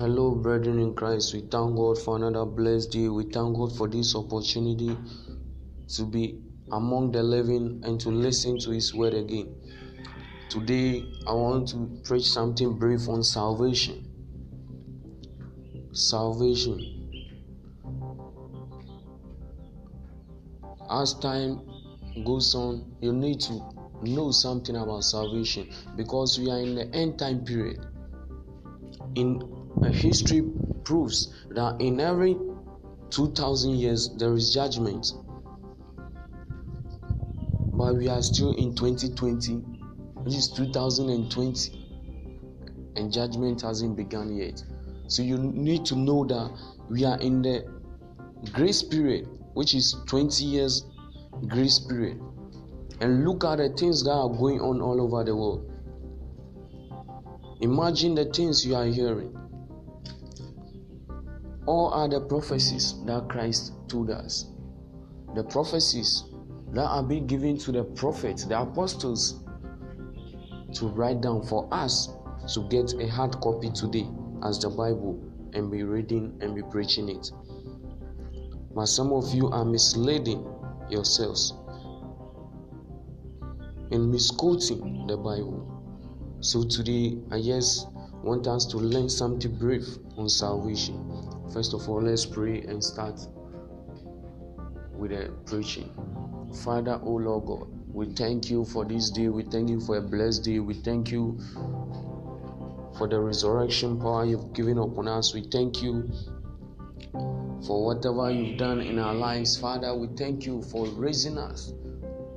Hello, brethren in Christ. We thank God for another blessed day. We thank God for this opportunity to be among the living and to listen to His word again. Today, I want to preach something brief on salvation. Salvation. As time goes on, you need to know something about salvation because we are in the end time period. In history proves that in every 2000 years there is judgment. But we are still in 2020 which is 2020 and judgment hasn't begun yet. So you need to know that we are in the grace period which is 20 years grace period. And look at the things that are going on all over the world. Imagine the things you are hearing all are the prophecies that Christ told us. The prophecies that are being given to the prophets, the apostles, to write down for us to get a hard copy today as the Bible and be reading and be preaching it. But some of you are misleading yourselves and misquoting the Bible. So today, I just want us to learn something brief on salvation. First of all, let's pray and start with a preaching. Father, O Lord God, we thank you for this day. We thank you for a blessed day. We thank you for the resurrection power you've given upon us. We thank you for whatever you've done in our lives. Father, we thank you for raising us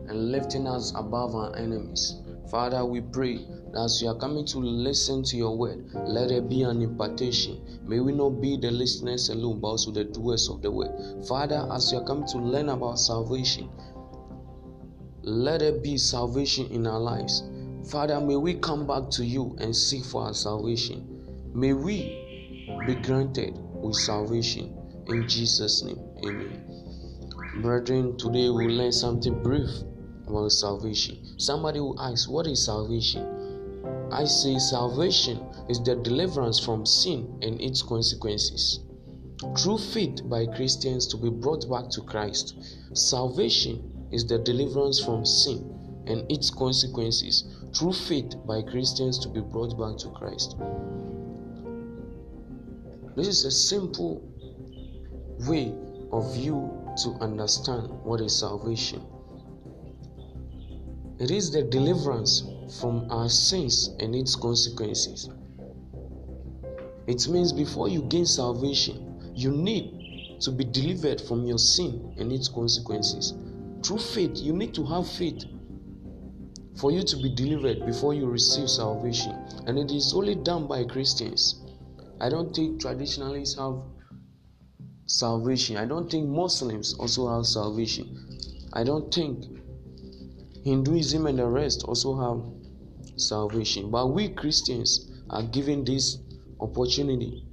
and lifting us above our enemies. Father, we pray as we are coming to listen to your word, let it be an impartation. May we not be the listeners alone, but also the doers of the word. Father, as we are coming to learn about salvation, let it be salvation in our lives. Father, may we come back to you and seek for our salvation. May we be granted with salvation. In Jesus' name, amen. Brethren, today we'll learn something brief about salvation. Somebody will ask, What is salvation? I say salvation is the deliverance from sin and its consequences. Through faith by Christians to be brought back to Christ. Salvation is the deliverance from sin and its consequences. Through faith by Christians to be brought back to Christ. This is a simple way of you to understand what is salvation. It is the deliverance from our sins and its consequences. It means before you gain salvation, you need to be delivered from your sin and its consequences. Through faith, you need to have faith for you to be delivered before you receive salvation. And it is only done by Christians. I don't think traditionalists have salvation. I don't think Muslims also have salvation. I don't think Hinduism and the rest also have salvation. But we Christians are given this opportunity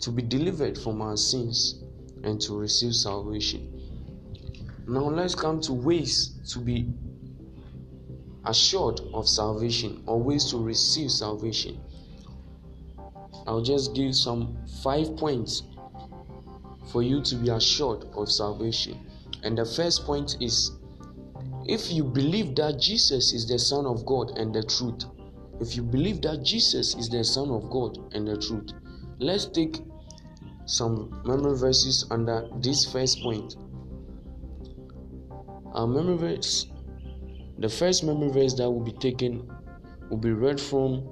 to be delivered from our sins and to receive salvation. Now let's come to ways to be assured of salvation or ways to receive salvation. I'll just give some five points for you to be assured of salvation. And the first point is if you believe that Jesus is the Son of God and the truth, if you believe that Jesus is the Son of God and the truth, let's take some memory verses under this first point. Our memory verse, the first memory verse that will be taken will be read from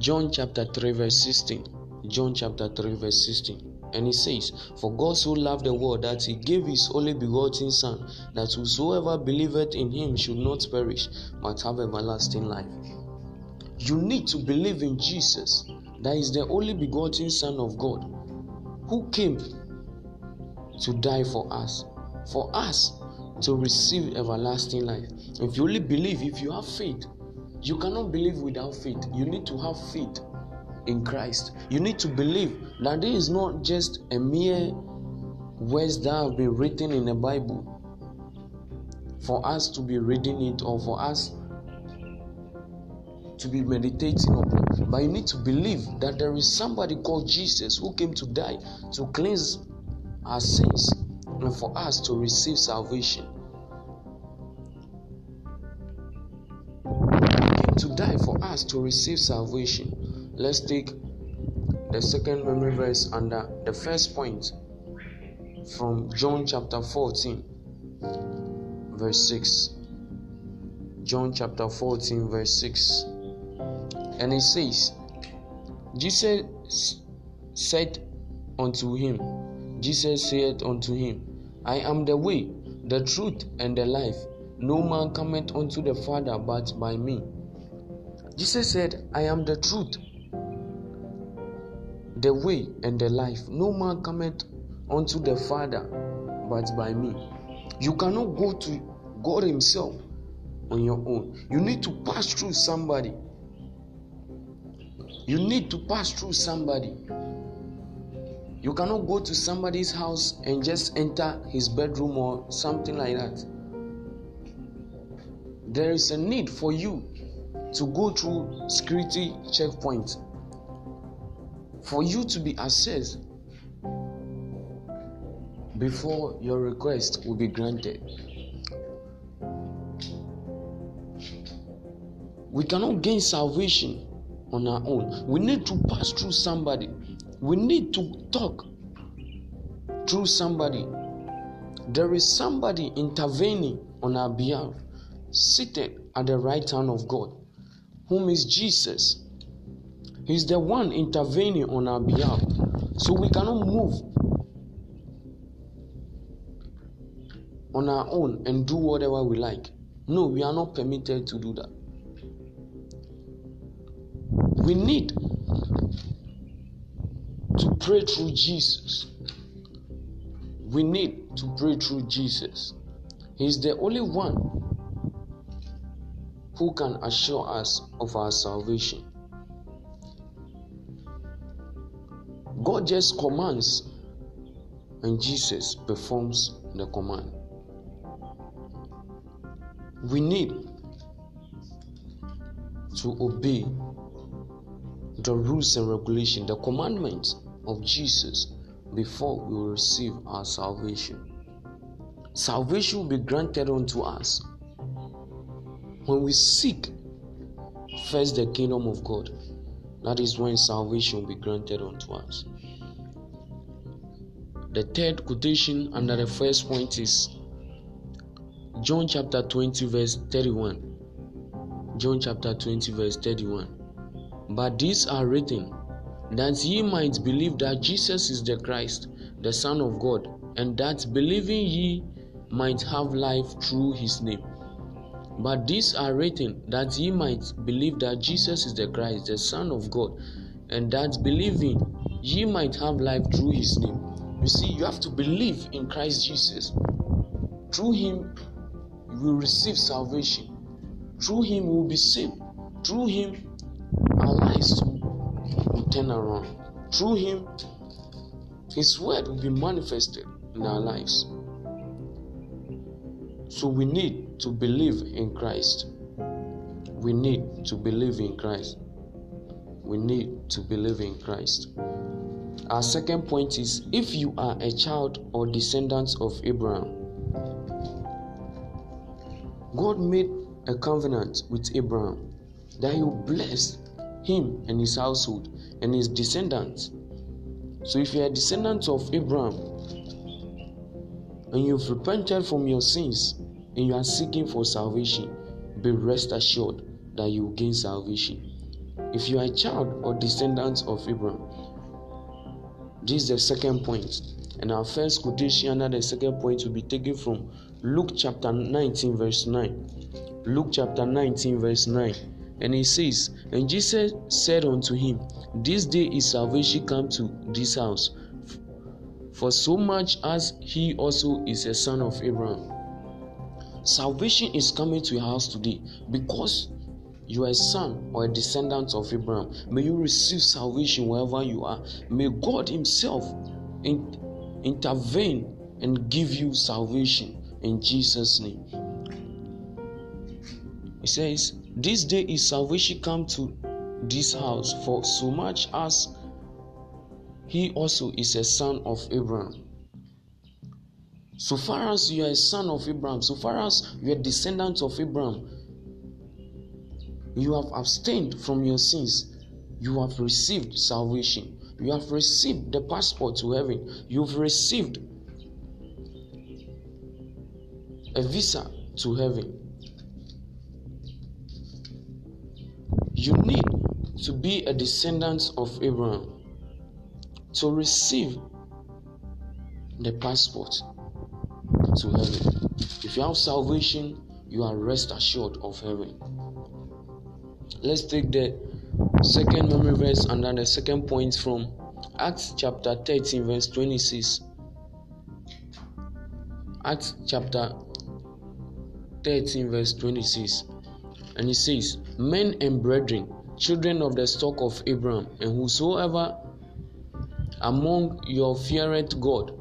John chapter 3, verse 16. John chapter 3, verse 16. And he says, For God so loved the world that he gave his only begotten Son, that whosoever believeth in him should not perish, but have everlasting life. You need to believe in Jesus, that is the only begotten Son of God, who came to die for us, for us to receive everlasting life. If you only believe, if you have faith, you cannot believe without faith. You need to have faith in Christ. You need to believe that this is not just a mere words that have been written in the Bible for us to be reading it or for us to be meditating upon. But you need to believe that there is somebody called Jesus who came to die to cleanse our sins and for us to receive salvation. He came to die for us to receive salvation. Let's take the second memory verse under the first point from John chapter 14, verse 6. John chapter 14, verse 6. And it says, Jesus said unto him, Jesus said unto him, I am the way, the truth, and the life. No man cometh unto the Father but by me. Jesus said, I am the truth, the way, and the life. No man cometh unto the Father but by me. You cannot go to God Himself on your own. You need to pass through somebody. You need to pass through somebody. You cannot go to somebody's house and just enter his bedroom or something like that. There is a need for you to go through security checkpoints for you to be assessed before your request will be granted. We cannot gain salvation on our own. We need to pass through somebody. We need to talk through somebody. There is somebody intervening on our behalf, seated at the right hand of God, whom is Jesus. He's the one intervening on our behalf. So we cannot move on our own and do whatever we like. No, we are not permitted to do that. We need to pray through Jesus. We need to pray through Jesus. He's the only one who can assure us of our salvation. God just commands, and Jesus performs the command. We need to obey the rules and regulations, the commandments of Jesus before we receive our salvation. Salvation will be granted unto us when we seek first the kingdom of God. That is when salvation will be granted unto us. The third quotation under the first point is John chapter 20, verse 31. John chapter 20, verse 31. But these are written that ye might believe that Jesus is the Christ, the Son of God, and that believing ye might have life through his name. But these are written that ye might believe that Jesus is the Christ, the Son of God, and that believing ye might have life through his name. You see, you have to believe in Christ Jesus. Through him, you will receive salvation. Through him, you will be saved. Through him, our lives will turn around. Through Him, His word will be manifested in our lives. So we need to believe in Christ. We need to believe in Christ. We need to believe in Christ. Our second point is if you are a child or descendant of Abraham, God made a covenant with Abraham that he will bless him and his household and his descendants. So, if you are a descendant of Abraham and you've repented from your sins and you are seeking for salvation, be rest assured that you will gain salvation. If you are a child or descendant of Abraham, this is the second point. And our first quotation under the second point will be taken from Luke chapter 19, verse 9. Luke chapter 19, verse 9. And he says, And Jesus said unto him, This day is salvation come to this house, for so much as he also is a son of Abraham. Salvation is coming to your house today because you are a son or a descendant of Abraham. May you receive salvation wherever you are. May God Himself in, intervene and give you salvation in Jesus' name. He says, this day is salvation come to this house for so much as he also is a son of Abraham. So far as you are a son of Abraham, so far as you are descendant of Abraham, you have abstained from your sins. You have received salvation. You have received the passport to heaven. You've received a visa to heaven. You need to be a descendant of Abraham to receive the passport to heaven. If you have salvation, you are rest assured of heaven. Let's take the second memory verse and then the second point from Acts chapter 13, verse 26. Acts chapter 13, verse 26. And it says, Men and brethren, children of the stock of Abraham, and whosoever among your feareth God,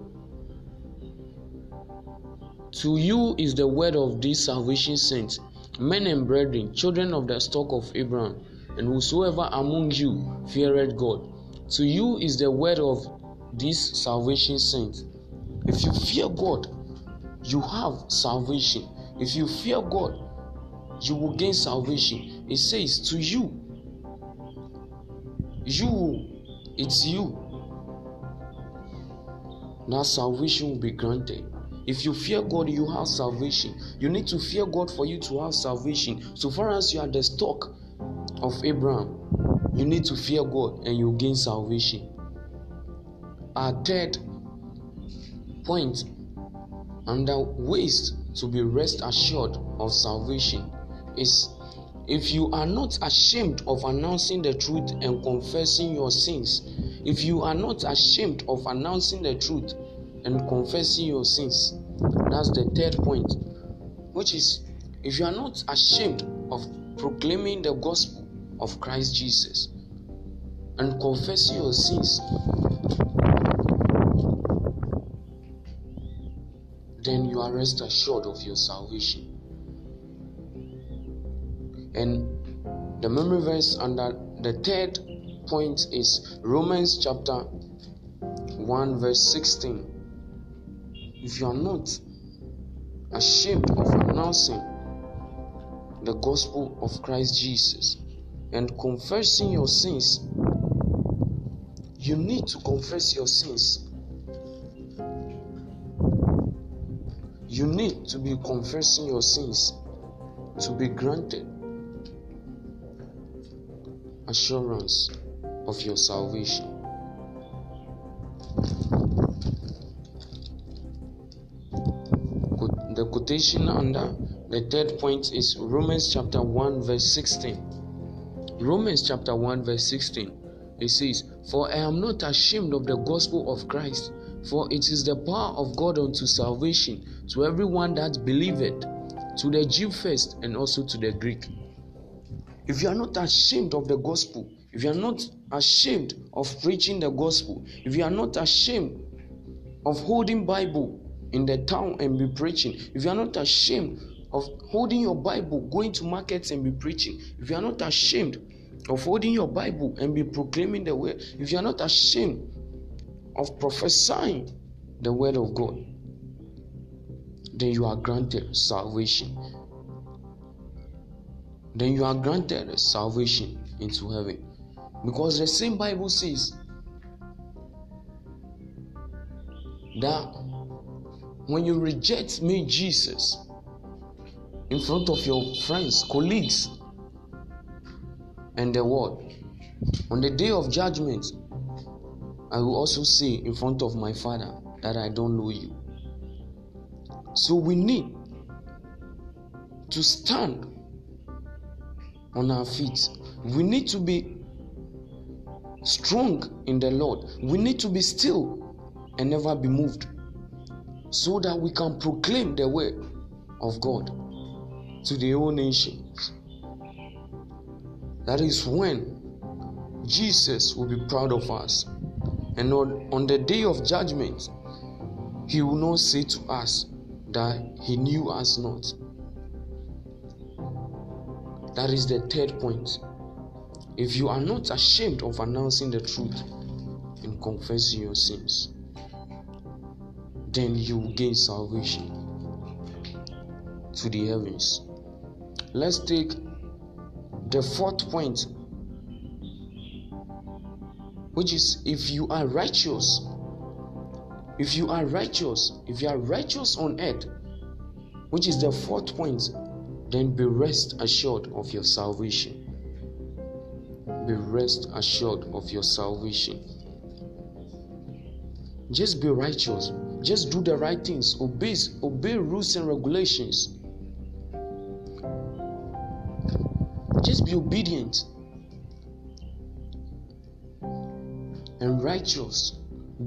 to you is the word of this salvation sent men and brethren, children of the stock of Abraham, and whosoever among you feareth God. To you is the word of this salvation sent. If you fear God, you have salvation. If you fear God, you will gain salvation. It says, To you, you, it's you. Now salvation will be granted. If you fear God, you have salvation. You need to fear God for you to have salvation. So far as you are the stock of Abraham, you need to fear God and you gain salvation. Our third point under ways to be rest assured of salvation is if you are not ashamed of announcing the truth and confessing your sins, if you are not ashamed of announcing the truth and confessing your sins. That's the third point, which is if you are not ashamed of proclaiming the gospel of Christ Jesus and confessing your sins, then you are rest assured of your salvation. And the memory verse under the third point is Romans chapter 1, verse 16 if you are not ashamed of announcing the gospel of Christ Jesus and confessing your sins, you need to confess your sins. You need to be confessing your sins to be granted assurance of your salvation. The quotation under the third point is Romans chapter 1, verse 16. Romans chapter 1, verse 16. It says, For I am not ashamed of the gospel of Christ, for it is the power of God unto salvation to everyone that believeth, to the Jew first and also to the Greek. If you are not ashamed of the gospel, if you are not ashamed of preaching the gospel, if you are not ashamed of holding Bible, in the town and be preaching, if you are not ashamed of holding your Bible, going to markets and be preaching, if you are not ashamed of holding your Bible and be proclaiming the word, if you are not ashamed of prophesying the word of God, then you are granted salvation. Then you are granted salvation into heaven. Because the same Bible says that when you reject me, Jesus, in front of your friends, colleagues, and the world, on the day of judgment, I will also say in front of my Father that I don't know you. So we need to stand on our feet. We need to be strong in the Lord. We need to be still and never be moved so that we can proclaim the word of God to the whole nations. That is when Jesus will be proud of us. And on, on the day of judgment, he will not say to us that he knew us not. That is the third point if you are not ashamed of announcing the truth and confessing your sins, then you will gain salvation to the heavens. Let's take the fourth point, which is if you are righteous, if you are righteous, if you are righteous on earth, which is the fourth point, then be rest assured of your salvation. Be rest assured of your salvation. Just be righteous. Just do the right things. Obey, obey rules and regulations. Just be obedient and righteous.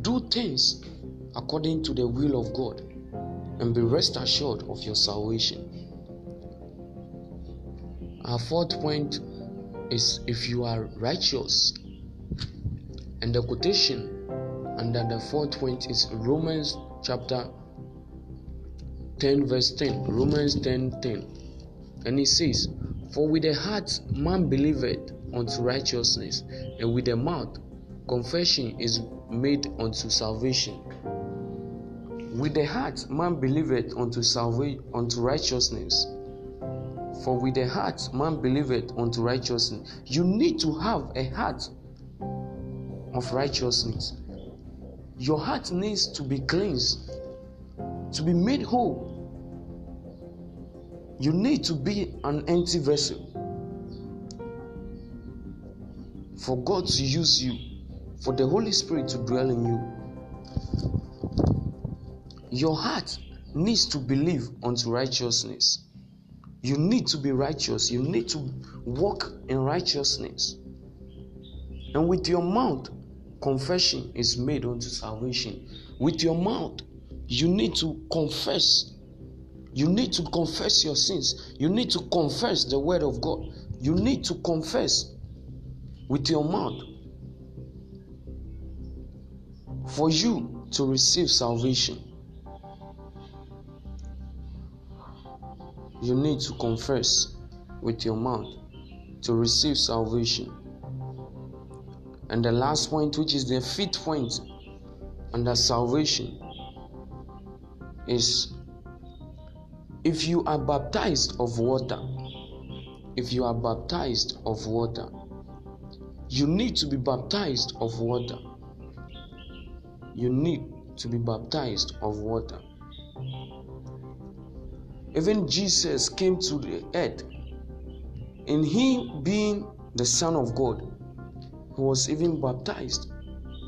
Do things according to the will of God and be rest assured of your salvation. Our fourth point is if you are righteous. And the quotation under the fourth point is Romans chapter 10, verse 10. Romans 10 10. And it says, For with the heart man believeth unto righteousness, and with the mouth confession is made unto salvation. With the heart man believeth unto salvation unto righteousness. For with the heart man believeth unto righteousness. You need to have a heart of righteousness. Your heart needs to be cleansed, to be made whole. You need to be an empty vessel for God to use you, for the Holy Spirit to dwell in you. Your heart needs to believe unto righteousness. You need to be righteous. You need to walk in righteousness. And with your mouth, confession is made unto salvation. With your mouth, you need to confess. You need to confess your sins. You need to confess the word of God. You need to confess with your mouth for you to receive salvation. You need to confess with your mouth to receive salvation. And the last point, which is the fifth point under salvation, is if you are baptized of water, if you are baptized of water, you need to be baptized of water. You need to be baptized of water. Even Jesus came to the earth, and he being the Son of God, was even baptized.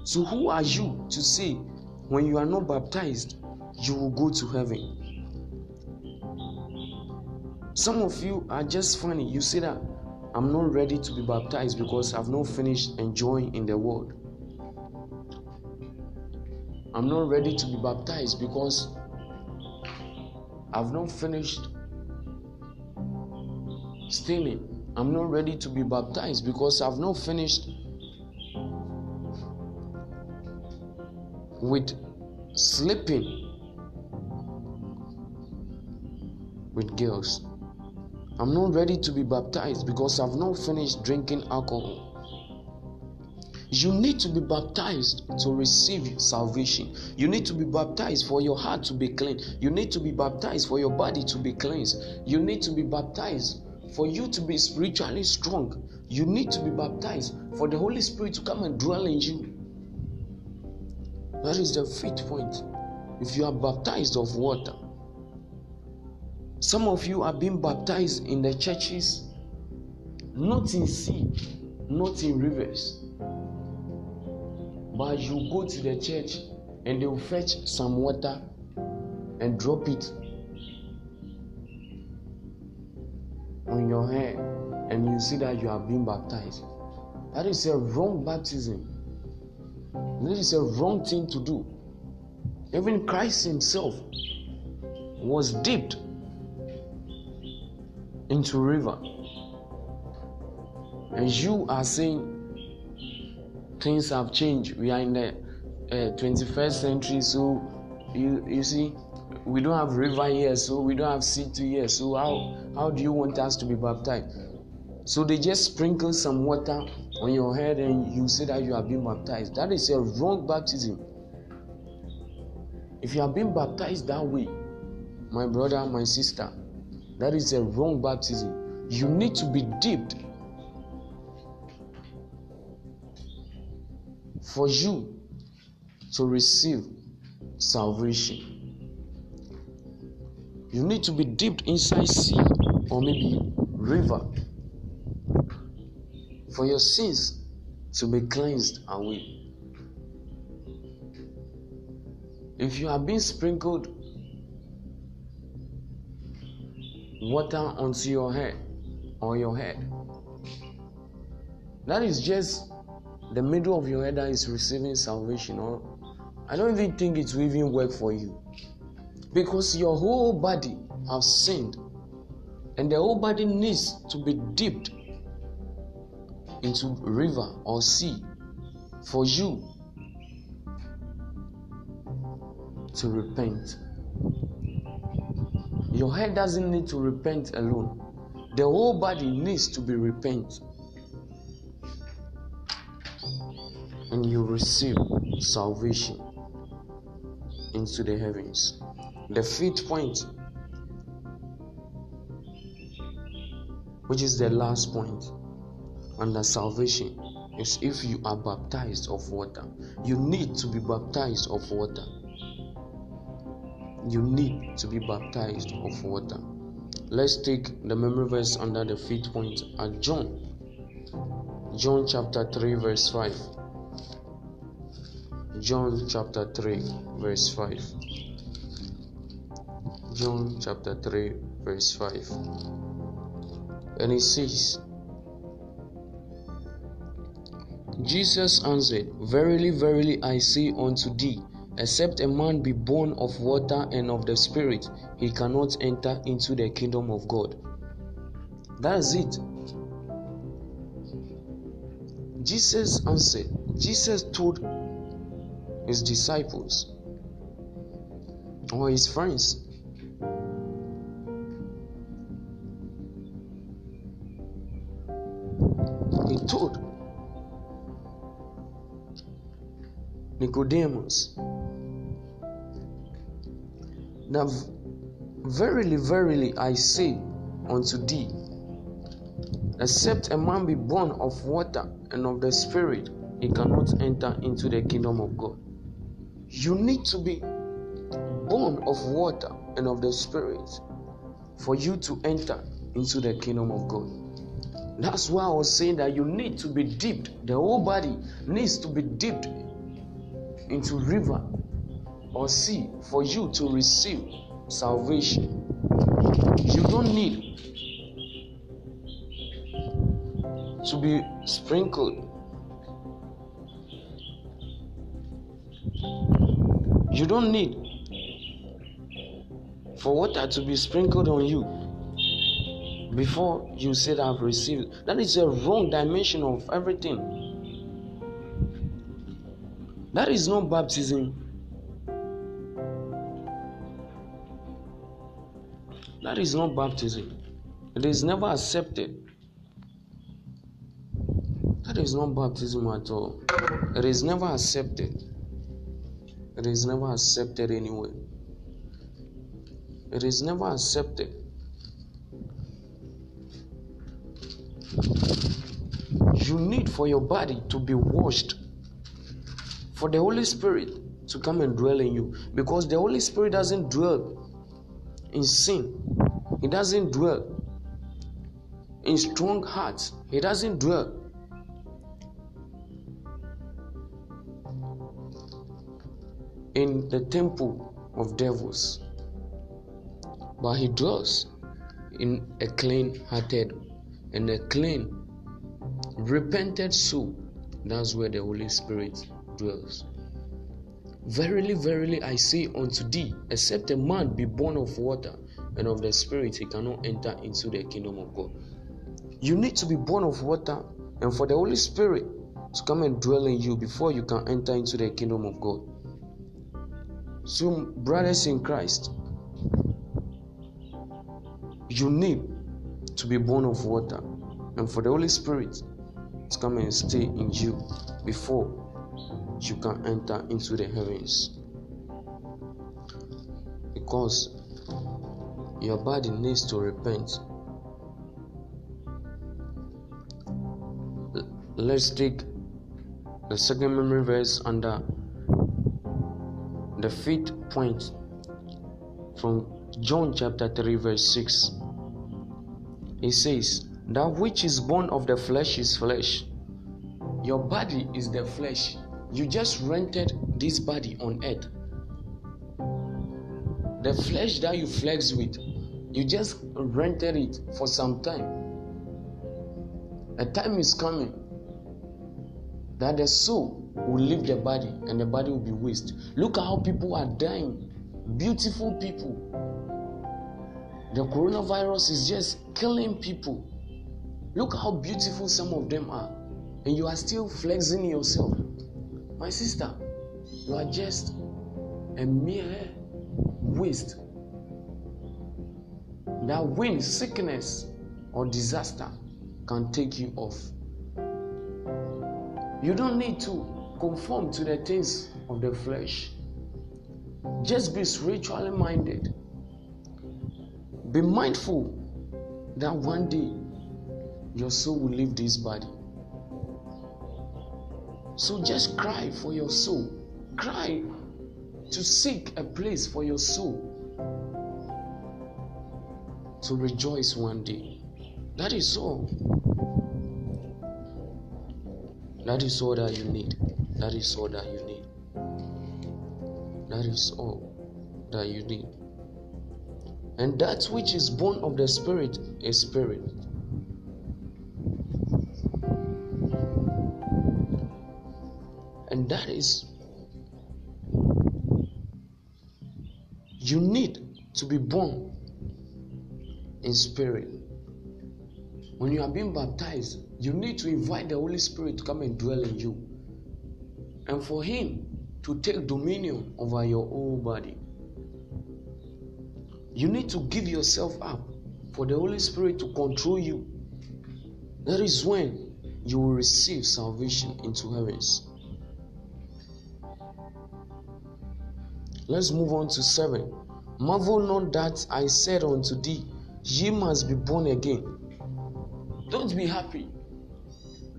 So, who are you to say when you are not baptized, you will go to heaven? Some of you are just funny. You say that I'm not ready to be baptized because I've not finished enjoying in the world. I'm not ready to be baptized because I've not finished stealing. I'm not ready to be baptized because I've not finished with sleeping with girls. I'm not ready to be baptized because I've not finished drinking alcohol. You need to be baptized to receive salvation. You need to be baptized for your heart to be clean. You need to be baptized for your body to be cleansed. You need to be baptized for you to be spiritually strong. You need to be baptized for the Holy Spirit to come and dwell in you. That is the fifth point. If you are baptized of water, some of you are being baptized in the churches, not in sea, not in rivers but you go to the church and they will fetch some water and drop it on your head and you see that you are being baptized. That is a wrong baptism. That is a wrong thing to do. Even Christ Himself was dipped into river. And you are saying things have changed. We are in the uh, 21st century, so you you see, we don't have river here, so we don't have sea to here. So how how do you want us to be baptized? So they just sprinkle some water on your head and you say that you are being baptized. That is a wrong baptism. If you have been baptized that way, my brother, my sister, that is a wrong baptism. You need to be dipped for you to receive salvation. You need to be dipped inside sea or maybe river for your sins to be cleansed away. If you have been sprinkled water onto your head or your head, that is just the middle of your head that is receiving salvation. Or I don't even think it will even work for you because your whole body have sinned, and the whole body needs to be dipped into river or sea for you to repent. Your head doesn't need to repent alone. The whole body needs to be repent. And you receive salvation into the heavens. The fifth point, which is the last point under salvation, is if you are baptized of water. You need to be baptized of water you need to be baptized of water. Let's take the memory verse under the fifth point at John. John chapter 3, verse 5. John chapter 3, verse 5. John chapter 3, verse 5. And it says, Jesus answered, Verily, verily, I say unto thee, Except a man be born of water and of the Spirit, he cannot enter into the kingdom of God. That's it. Jesus answered, Jesus told his disciples or his friends, Nicodemus now, verily, verily, I say unto thee, except a man be born of water and of the Spirit, he cannot enter into the kingdom of God. You need to be born of water and of the Spirit for you to enter into the kingdom of God. That's why I was saying that you need to be dipped. The whole body needs to be dipped into river or sea for you to receive salvation. You don't need to be sprinkled. You don't need for water to be sprinkled on you before you said I've received. That is a wrong dimension of everything. That is not baptism That is not baptism. It is never accepted. That is not baptism at all. It is never accepted. It is never accepted anyway. It is never accepted. You need for your body to be washed, for the Holy Spirit to come and dwell in you, because the Holy Spirit doesn't dwell in sin. He doesn't dwell in strong hearts. He doesn't dwell in the temple of devils. But he dwells in a clean hearted and a clean, repented soul. That's where the Holy Spirit dwells. Verily, verily, I say unto thee, except a man be born of water and of the Spirit, he cannot enter into the kingdom of God. You need to be born of water and for the Holy Spirit to come and dwell in you before you can enter into the kingdom of God. So, brothers in Christ, you need to be born of water and for the Holy Spirit to come and stay in you before you can enter into the heavens. Because your body needs to repent. Let's take the second memory verse under the fifth point from John chapter 3, verse 6. It says, That which is born of the flesh is flesh. Your body is the flesh. You just rented this body on earth. The flesh that you flex with, you just rented it for some time. A time is coming that the soul will leave the body and the body will be waste. Look at how people are dying. Beautiful people. The coronavirus is just killing people. Look how beautiful some of them are. And you are still flexing yourself. My sister, you are just a mere waste that when sickness or disaster can take you off. You don't need to conform to the things of the flesh. Just be spiritually minded. Be mindful that one day your soul will leave this body. So just cry for your soul. Cry to seek a place for your soul to rejoice one day. That is all. That is all that you need. That is all that you need. That is all that you need. And that which is born of the Spirit is Spirit. That is, you need to be born in spirit. When you are being baptized, you need to invite the Holy Spirit to come and dwell in you. And for Him to take dominion over your whole body. You need to give yourself up for the Holy Spirit to control you. That is when you will receive salvation into heavens. Let's move on to 7. Marvel not that I said unto thee, Ye must be born again. Don't be happy.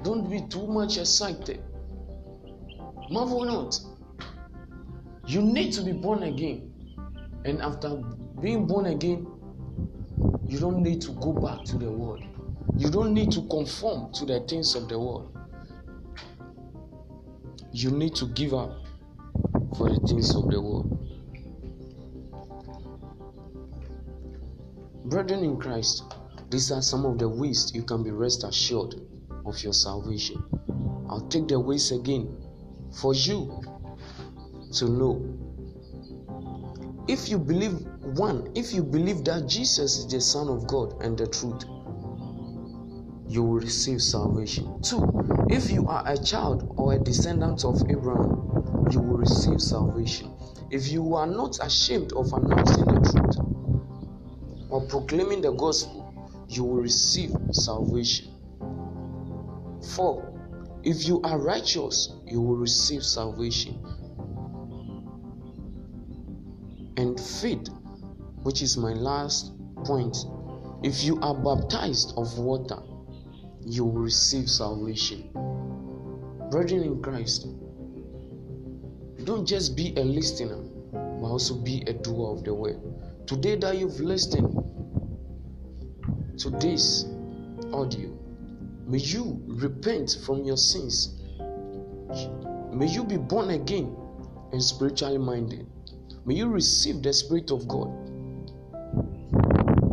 Don't be too much excited. Marvel not. You need to be born again. And after being born again, you don't need to go back to the world. You don't need to conform to the things of the world. You need to give up for the things of the world. Brethren in Christ, these are some of the ways you can be rest assured of your salvation. I'll take the ways again for you to know. If you believe, one, if you believe that Jesus is the Son of God and the truth, you will receive salvation. Two, if you are a child or a descendant of Abraham, you will receive salvation. If you are not ashamed of announcing the truth, or proclaiming the gospel, you will receive salvation. 4. If you are righteous, you will receive salvation. And faith, which is my last point, if you are baptized of water, you will receive salvation. Brethren in Christ, don't just be a listener, but also be a doer of the word. Today that you've listened to this audio, may you repent from your sins. May you be born again and spiritually minded. May you receive the Spirit of God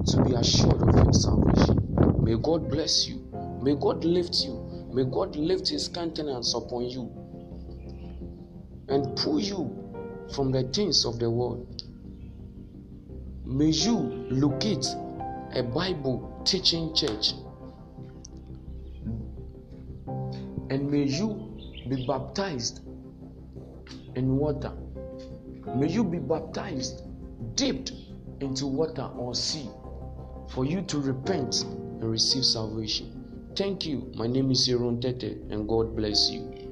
to be assured of your salvation. May God bless you. May God lift you. May God lift His countenance upon you and pull you from the things of the world may you locate a Bible teaching church and may you be baptized in water. May you be baptized, dipped into water or sea for you to repent and receive salvation. Thank you. My name is Aaron Tete, and God bless you.